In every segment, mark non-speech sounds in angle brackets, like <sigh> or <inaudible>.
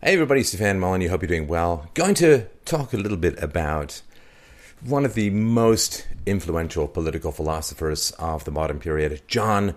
Hey everybody, Stefan Molyneux. Hope you're doing well. Going to talk a little bit about one of the most influential political philosophers of the modern period, John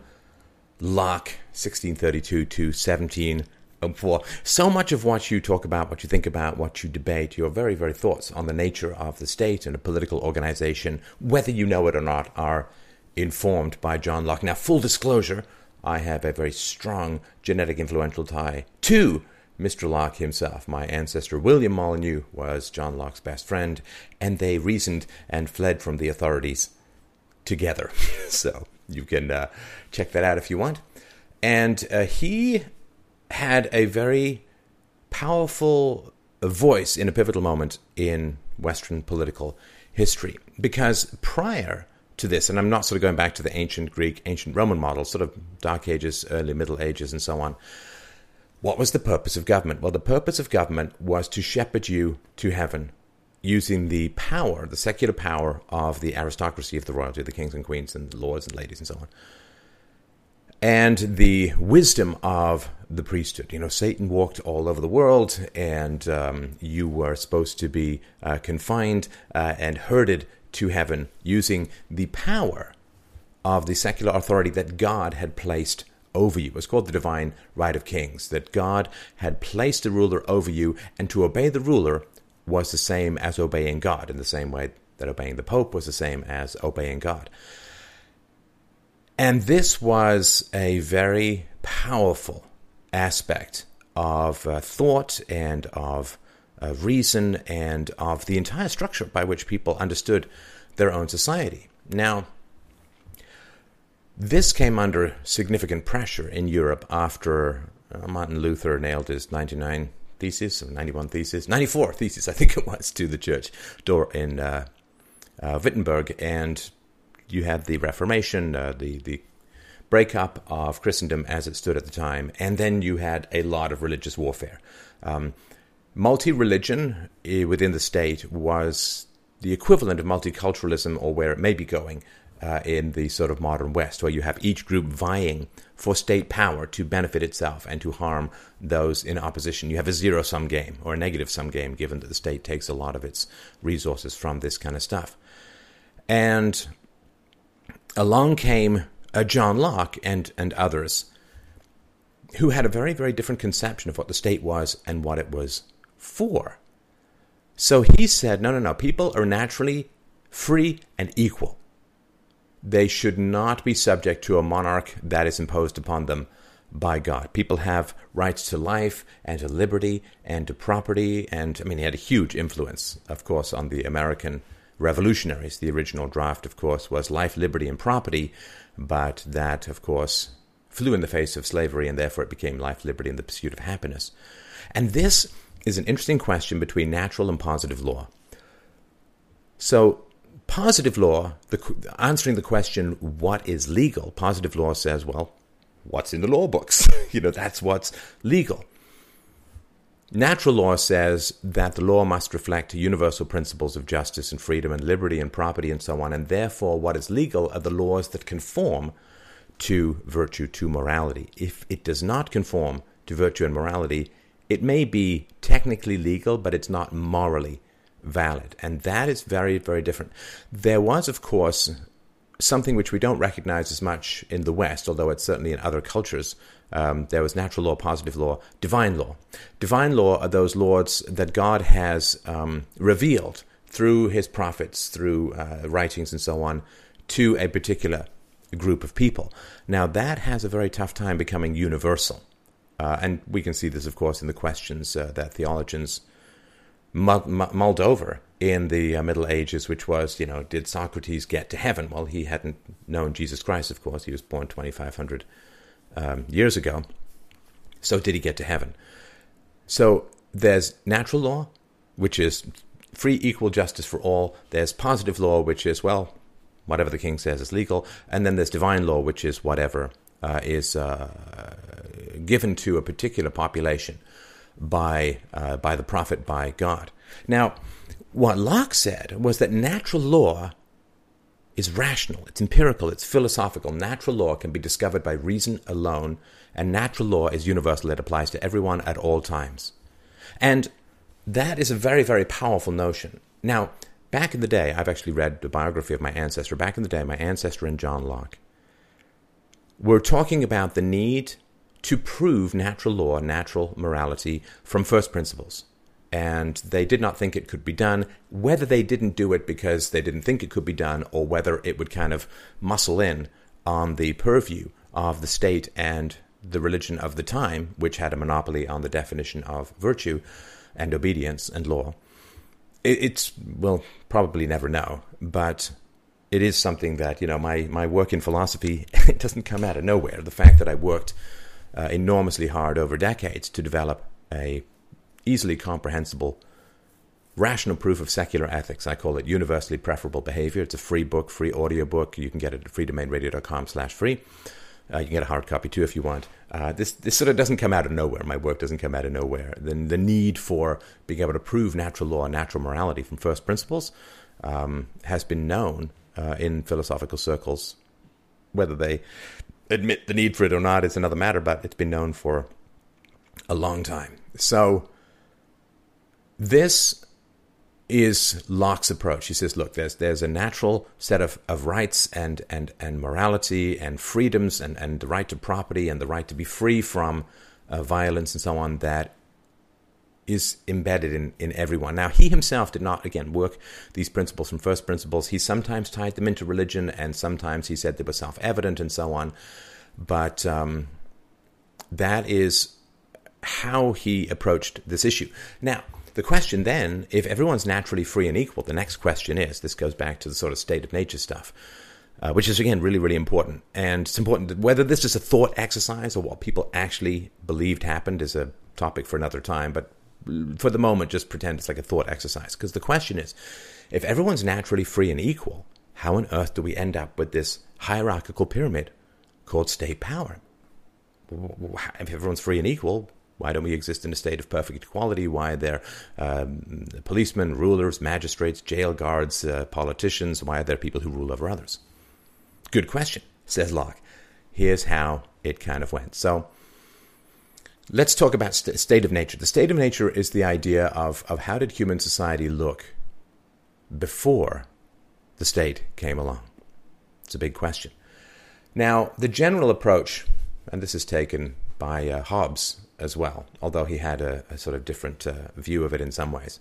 Locke, 1632 to 1704. So much of what you talk about, what you think about, what you debate, your very, very thoughts on the nature of the state and a political organization, whether you know it or not, are informed by John Locke. Now, full disclosure, I have a very strong genetic influential tie to Mr. Locke himself. My ancestor William Molyneux was John Locke's best friend, and they reasoned and fled from the authorities together. <laughs> so you can uh, check that out if you want. And uh, he had a very powerful voice in a pivotal moment in Western political history because prior to this, and I'm not sort of going back to the ancient Greek, ancient Roman model, sort of Dark Ages, early Middle Ages, and so on. What was the purpose of government? Well, the purpose of government was to shepherd you to heaven using the power, the secular power of the aristocracy of the royalty, the kings and queens and lords and ladies and so on. And the wisdom of the priesthood. You know, Satan walked all over the world, and um, you were supposed to be uh, confined uh, and herded to heaven using the power of the secular authority that God had placed over you. It was called the divine right of kings, that God had placed a ruler over you, and to obey the ruler was the same as obeying God, in the same way that obeying the Pope was the same as obeying God. And this was a very powerful aspect of uh, thought and of uh, reason and of the entire structure by which people understood their own society. Now, this came under significant pressure in Europe after uh, Martin Luther nailed his 99 thesis, or 91 thesis, 94 thesis, I think it was, to the church door in uh, uh, Wittenberg. And you had the Reformation, uh, the, the breakup of Christendom as it stood at the time. And then you had a lot of religious warfare. Um, multi religion eh, within the state was the equivalent of multiculturalism or where it may be going uh, in the sort of modern West, where you have each group vying for state power to benefit itself and to harm those in opposition. You have a zero sum game or a negative sum game, given that the state takes a lot of its resources from this kind of stuff. And along came uh, John Locke and, and others who had a very, very different conception of what the state was and what it was for. So he said, no, no, no, people are naturally free and equal they should not be subject to a monarch that is imposed upon them by God. People have rights to life and to liberty and to property. And I mean, he had a huge influence, of course, on the American revolutionaries. The original draft, of course, was life, liberty, and property, but that, of course, flew in the face of slavery, and therefore it became life, liberty, and the pursuit of happiness. And this is an interesting question between natural and positive law. So, positive law, the, answering the question, what is legal, positive law says, well, what's in the law books? <laughs> you know, that's what's legal. Natural law says that the law must reflect universal principles of justice and freedom and liberty and property and so on, and therefore what is legal are the laws that conform to virtue, to morality. If it does not conform to virtue and morality, it may be technically legal, but it's not morally valid. And that is very, very different. There was, of course, something which we don't recognize as much in the West, although it's certainly in other cultures. Um, there was natural law, positive law, divine law. Divine law are those laws that God has um, revealed through his prophets, through uh, writings and so on, to a particular group of people. Now, that has a very tough time becoming universal. Uh, and we can see this, of course, in the questions uh, that theologians mulled in the uh, Middle Ages, which was, you know, did Socrates get to heaven? Well, he hadn't known Jesus Christ, of course. He was born 2,500 um, years ago. So, did he get to heaven? So, there's natural law, which is free, equal justice for all. There's positive law, which is, well, whatever the king says is legal. And then there's divine law, which is whatever uh, is uh, given to a particular population by, uh, by the prophet, by God. Now, what Locke said was that natural law is rational, it's empirical, it's philosophical. Natural law can be discovered by reason alone, and natural law is universal. It applies to everyone at all times. And that is a very, very powerful notion. Now, back in the day, I've actually read the biography of my ancestor. Back in the day, my ancestor and John Locke were talking about the need to prove natural law, natural morality from first principles. And they did not think it could be done, whether they didn't do it because they didn't think it could be done, or whether it would kind of muscle in on the purview of the state and the religion of the time, which had a monopoly on the definition of virtue and obedience and law. It's, we'll probably never know, but it is something that, you know, my, my work in philosophy <laughs> it doesn't come out of nowhere. The fact that I worked uh, enormously hard over decades to develop a easily comprehensible rational proof of secular ethics. I call it universally preferable behavior. It's a free book, free audio book. You can get it at freedomainradio.com slash free. Uh, you can get a hard copy too if you want. Uh, this this sort of doesn't come out of nowhere. My work doesn't come out of nowhere. The, the need for being able to prove natural law and natural morality from first principles um, has been known uh, in philosophical circles. Whether they admit the need for it or not is another matter, but it's been known for a long time. So this is Locke's approach. He says, look, there's there's a natural set of, of rights and, and, and morality and freedoms and, and the right to property and the right to be free from uh, violence and so on that is embedded in, in everyone. Now, he himself did not, again, work these principles from first principles. He sometimes tied them into religion and sometimes he said they were self evident and so on. But um, that is how he approached this issue. Now, the question then, if everyone's naturally free and equal, the next question is this goes back to the sort of state of nature stuff, uh, which is again really, really important. And it's important that whether this is a thought exercise or what people actually believed happened is a topic for another time. But for the moment, just pretend it's like a thought exercise. Because the question is if everyone's naturally free and equal, how on earth do we end up with this hierarchical pyramid called state power? If everyone's free and equal, why don't we exist in a state of perfect equality? Why are there um, policemen, rulers, magistrates, jail guards, uh, politicians? Why are there people who rule over others? Good question, says Locke. Here's how it kind of went. So let's talk about st- state of nature. The state of nature is the idea of, of how did human society look before the state came along? It's a big question. Now, the general approach, and this is taken by uh, Hobbes as well, although he had a, a sort of different uh, view of it in some ways.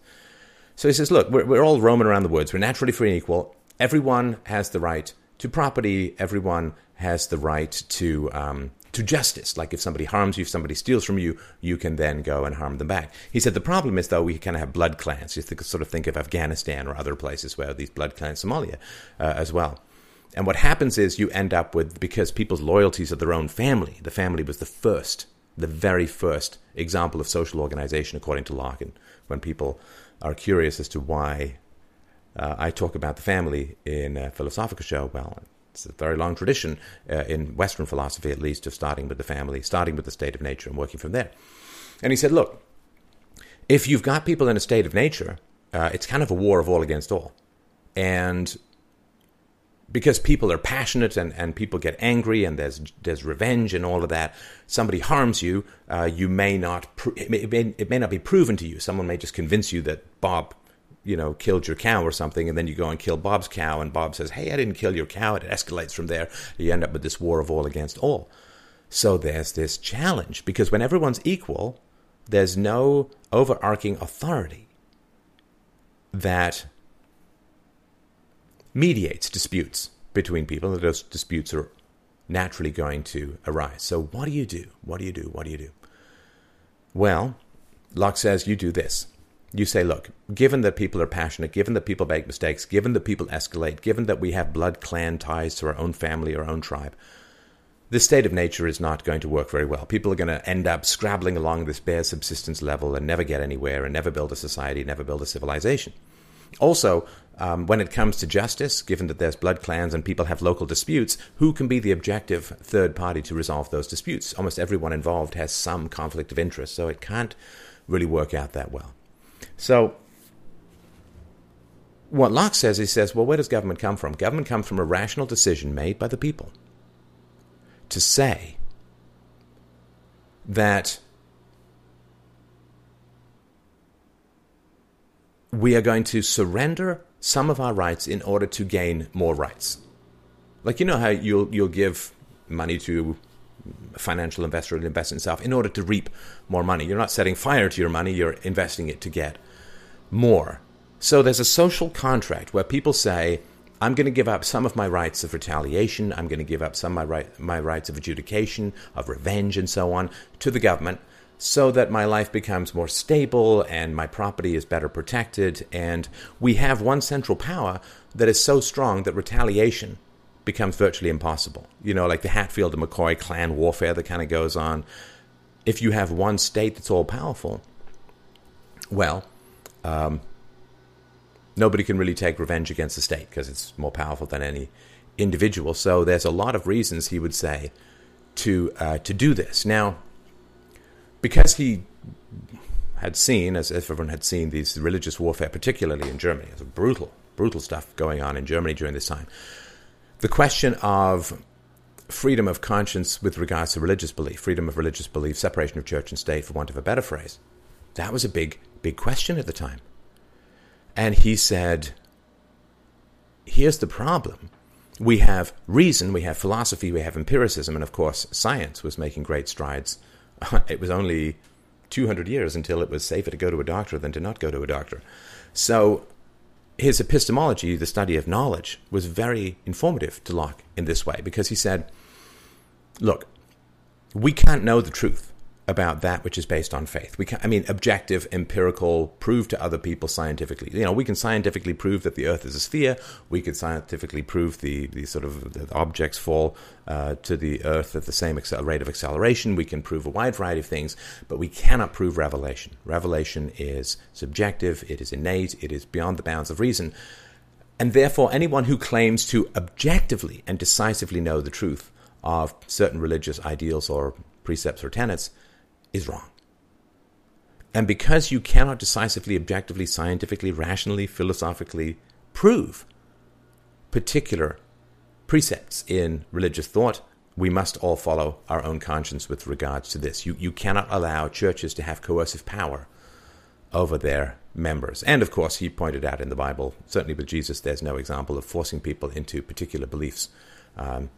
So he says, look, we're, we're all roaming around the woods. We're naturally free and equal. Everyone has the right to property. Everyone has the right to um, to justice. Like if somebody harms you, if somebody steals from you, you can then go and harm them back. He said the problem is though we kind of have blood clans. You think, sort of think of Afghanistan or other places where these blood clans, Somalia uh, as well. And what happens is you end up with because people's loyalties are their own family. The family was the first the very first example of social organization, according to Larkin. When people are curious as to why uh, I talk about the family in a philosophical show, well, it's a very long tradition uh, in Western philosophy, at least, of starting with the family, starting with the state of nature, and working from there. And he said, look, if you've got people in a state of nature, uh, it's kind of a war of all against all. And because people are passionate and, and people get angry and there's there's revenge and all of that. Somebody harms you, uh, you may not pr- it, may, it, may, it may not be proven to you. Someone may just convince you that Bob, you know, killed your cow or something, and then you go and kill Bob's cow, and Bob says, "Hey, I didn't kill your cow." It escalates from there. You end up with this war of all against all. So there's this challenge because when everyone's equal, there's no overarching authority that mediates disputes between people, those disputes are naturally going to arise. So, what do you do? What do you do? What do you do? Well, Locke says you do this. You say, look, given that people are passionate, given that people make mistakes, given that people escalate, given that we have blood clan ties to our own family, our own tribe, this state of nature is not going to work very well. People are going to end up scrabbling along this bare subsistence level and never get anywhere and never build a society, never build a civilization. Also, um, when it comes to justice, given that there's blood clans and people have local disputes, who can be the objective third party to resolve those disputes? Almost everyone involved has some conflict of interest, so it can't really work out that well. So, what Locke says, he says, well, where does government come from? Government comes from a rational decision made by the people to say that we are going to surrender some of our rights in order to gain more rights. Like you know how you'll you'll give money to a financial investor to invest in itself in order to reap more money. You're not setting fire to your money, you're investing it to get more. So there's a social contract where people say, I'm going to give up some of my rights of retaliation, I'm going to give up some of my, right, my rights of adjudication, of revenge, and so on to the government so that my life becomes more stable and my property is better protected. And we have one central power that is so strong that retaliation becomes virtually impossible. You know, like the Hatfield and McCoy clan warfare that kind of goes on. If you have one state that's all powerful, well, um, nobody can really take revenge against the state because it's more powerful than any individual. So there's a lot of reasons he would say to uh, to do this. Now, because he had seen, as everyone had seen, these religious warfare, particularly in Germany, it's brutal, brutal stuff going on in Germany during this time. The question of freedom of conscience with regards to religious belief, freedom of religious belief, separation of church and state, for want of a better phrase, that was a big, big question at the time. And he said, here's the problem. We have reason, we have philosophy, we have empiricism, and of course, science was making great strides. <laughs> it was only 200 years until it was safer to go to a doctor than to not go to a doctor. So, his epistemology, the study of knowledge, was very informative to Locke in this way because he said, Look, we can't know the truth about that which is based on faith. We can, I mean, objective, empirical, prove to other people scientifically. You know, we can scientifically prove that the Earth is a sphere. We can scientifically prove the, the sort of the objects fall uh, to the Earth at the same rate of acceleration. We can prove a wide variety of things, but we cannot prove revelation. Revelation is subjective. It is innate. It is beyond the bounds of reason. And therefore, anyone who claims to objectively and decisively know the truth of certain religious ideals or precepts or tenets is wrong. And because you cannot decisively, objectively, scientifically, rationally, philosophically prove particular precepts in religious thought, we must all follow our own conscience with regards to this. You, you cannot allow churches to have coercive power over their members. And of course, he pointed out in the Bible, certainly with Jesus, there's no example of forcing people into particular beliefs. Um,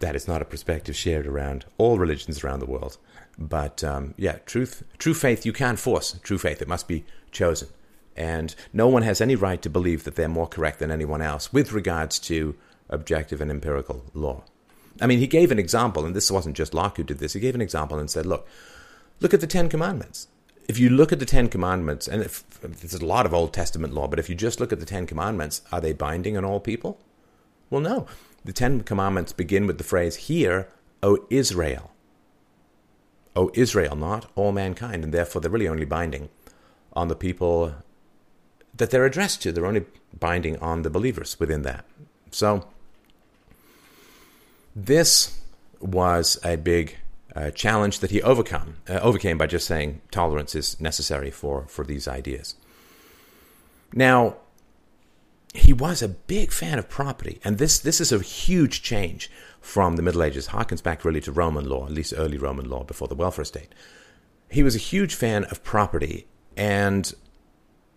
that is not a perspective shared around all religions around the world. But um, yeah, truth, true faith, you can't force true faith. It must be chosen. And no one has any right to believe that they're more correct than anyone else with regards to objective and empirical law. I mean, he gave an example, and this wasn't just Locke who did this. He gave an example and said, look, look at the Ten Commandments. If you look at the Ten Commandments, and if, there's a lot of Old Testament law, but if you just look at the Ten Commandments, are they binding on all people? Well, no. The Ten Commandments begin with the phrase, Hear, O Israel. O Israel, not all mankind, and therefore they're really only binding on the people that they're addressed to. They're only binding on the believers within that. So, this was a big uh, challenge that he overcome, uh, overcame by just saying tolerance is necessary for, for these ideas. Now, he was a big fan of property, and this, this is a huge change from the Middle Ages, harkens back really to Roman law, at least early Roman law before the welfare state. He was a huge fan of property, and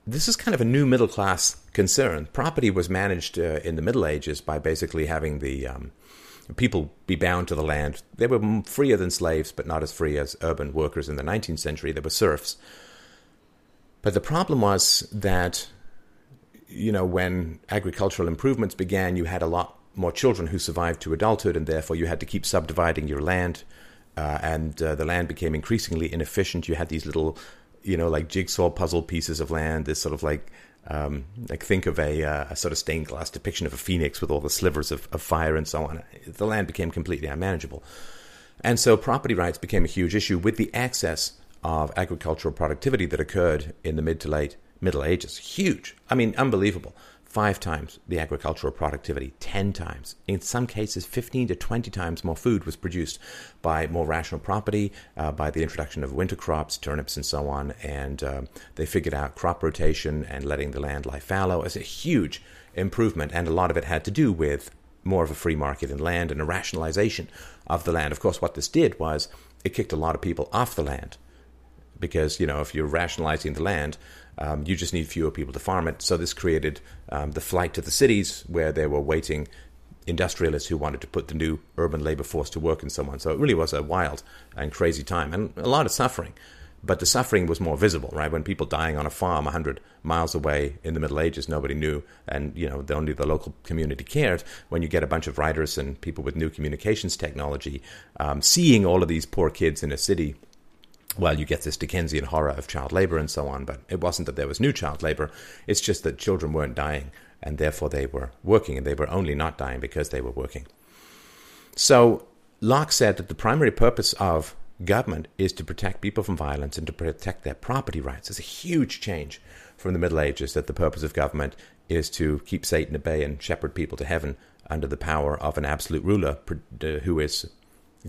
this is kind of a new middle class concern. Property was managed uh, in the Middle Ages by basically having the um, people be bound to the land. They were freer than slaves, but not as free as urban workers in the 19th century. They were serfs. But the problem was that, you know, when agricultural improvements began, you had a lot more children who survived to adulthood, and therefore you had to keep subdividing your land, uh, and uh, the land became increasingly inefficient. You had these little, you know, like jigsaw puzzle pieces of land. This sort of like, um, like think of a, uh, a, sort of stained glass depiction of a phoenix with all the slivers of, of fire and so on. The land became completely unmanageable, and so property rights became a huge issue with the excess of agricultural productivity that occurred in the mid to late Middle Ages. Huge, I mean, unbelievable five times the agricultural productivity, 10 times. In some cases, 15 to 20 times more food was produced by more rational property, uh, by the introduction of winter crops, turnips, and so on. And uh, they figured out crop rotation and letting the land lie fallow as a huge improvement. And a lot of it had to do with more of a free market in land and a rationalization of the land. Of course, what this did was it kicked a lot of people off the land because you know if you're rationalizing the land, um, you just need fewer people to farm it. So this created um, the flight to the cities where they were waiting industrialists who wanted to put the new urban labor force to work and so on. So it really was a wild and crazy time and a lot of suffering. But the suffering was more visible, right? When people dying on a farm 100 miles away in the Middle Ages, nobody knew, and you know, only the local community cared. When you get a bunch of writers and people with new communications technology um, seeing all of these poor kids in a city well, you get this Dickensian horror of child labor and so on, but it wasn't that there was new child labor. It's just that children weren't dying and therefore they were working, and they were only not dying because they were working. So Locke said that the primary purpose of government is to protect people from violence and to protect their property rights. It's a huge change from the Middle Ages that the purpose of government is to keep Satan at bay and shepherd people to heaven under the power of an absolute ruler uh, who is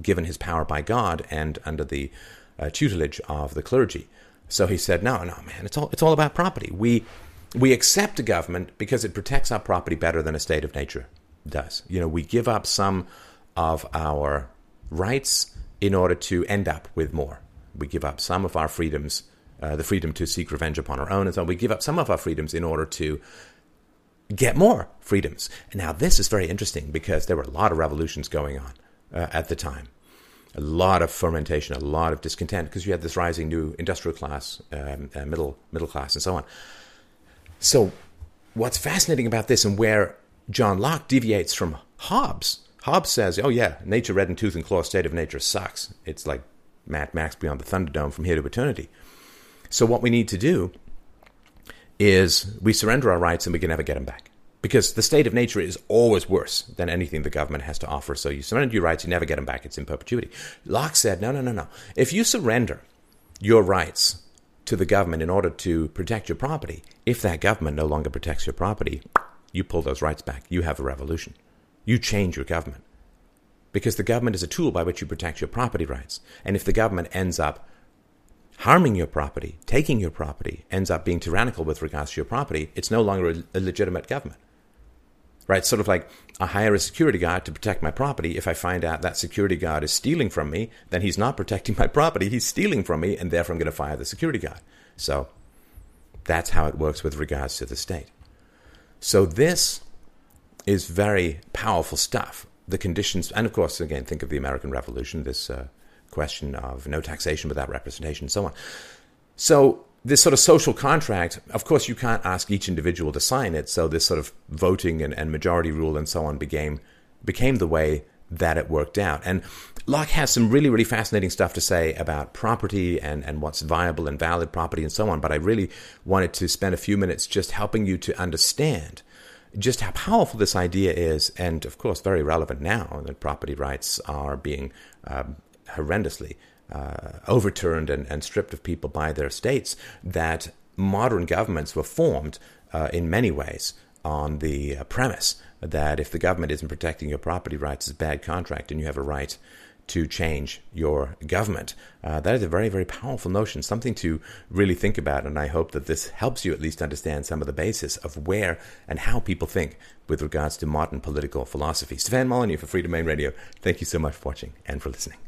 given his power by God and under the uh, tutelage of the clergy. So he said, "No, no, man, it's all it's all about property. We we accept a government because it protects our property better than a state of nature does. You know, we give up some of our rights in order to end up with more. We give up some of our freedoms, uh, the freedom to seek revenge upon our own, and so we give up some of our freedoms in order to get more freedoms. Now this is very interesting because there were a lot of revolutions going on uh, at the time. A lot of fermentation, a lot of discontent, because you had this rising new industrial class, um, uh, middle middle class, and so on. So, what's fascinating about this and where John Locke deviates from Hobbes, Hobbes says, oh, yeah, nature red in tooth and claw state of nature sucks. It's like Mad Max beyond the Thunderdome from here to eternity. So, what we need to do is we surrender our rights and we can never get them back. Because the state of nature is always worse than anything the government has to offer. So you surrender your rights, you never get them back. It's in perpetuity. Locke said, no, no, no, no. If you surrender your rights to the government in order to protect your property. If that government no longer protects your property, you pull those rights back. You have a revolution. You change your government. Because the government is a tool by which you protect your property rights. And if the government ends up harming your property, taking your property, ends up being tyrannical with regards to your property, it's no longer a, legitimate government right? Sort of like I hire a security guard to protect my property. If I find out that security guard is stealing from me, then he's not protecting <laughs> my property. He's stealing from me, and therefore I'm going to fire the security guard. So that's how it works with regards to the state. So this is very powerful stuff. The conditions, and of course, again, think of the American Revolution, this uh, question of no taxation without representation, and so on. So this sort of social contract, of course, you can't ask each individual to sign it. So this sort of voting and, and majority rule and so on became became the way that it worked out. And Locke has some really, really fascinating stuff to say about property and, and what's viable and valid property and so on. But I really wanted to spend a few minutes just helping you to understand just how powerful this idea is, and of course, very relevant now that property rights are being um, horrendously uh, overturned and, and, stripped of people by their states, that modern governments were formed uh, in many ways on the uh, premise that if the government isn't protecting your property rights, it's a bad contract and you have a right to change your government. Uh, that is a very, very powerful notion, something to really think about. And I hope that this helps you at least understand some of the basis of where and how people think with regards to modern political philosophy. Stefan Molyneux for Freedomain Radio. Thank you so much for watching and for listening.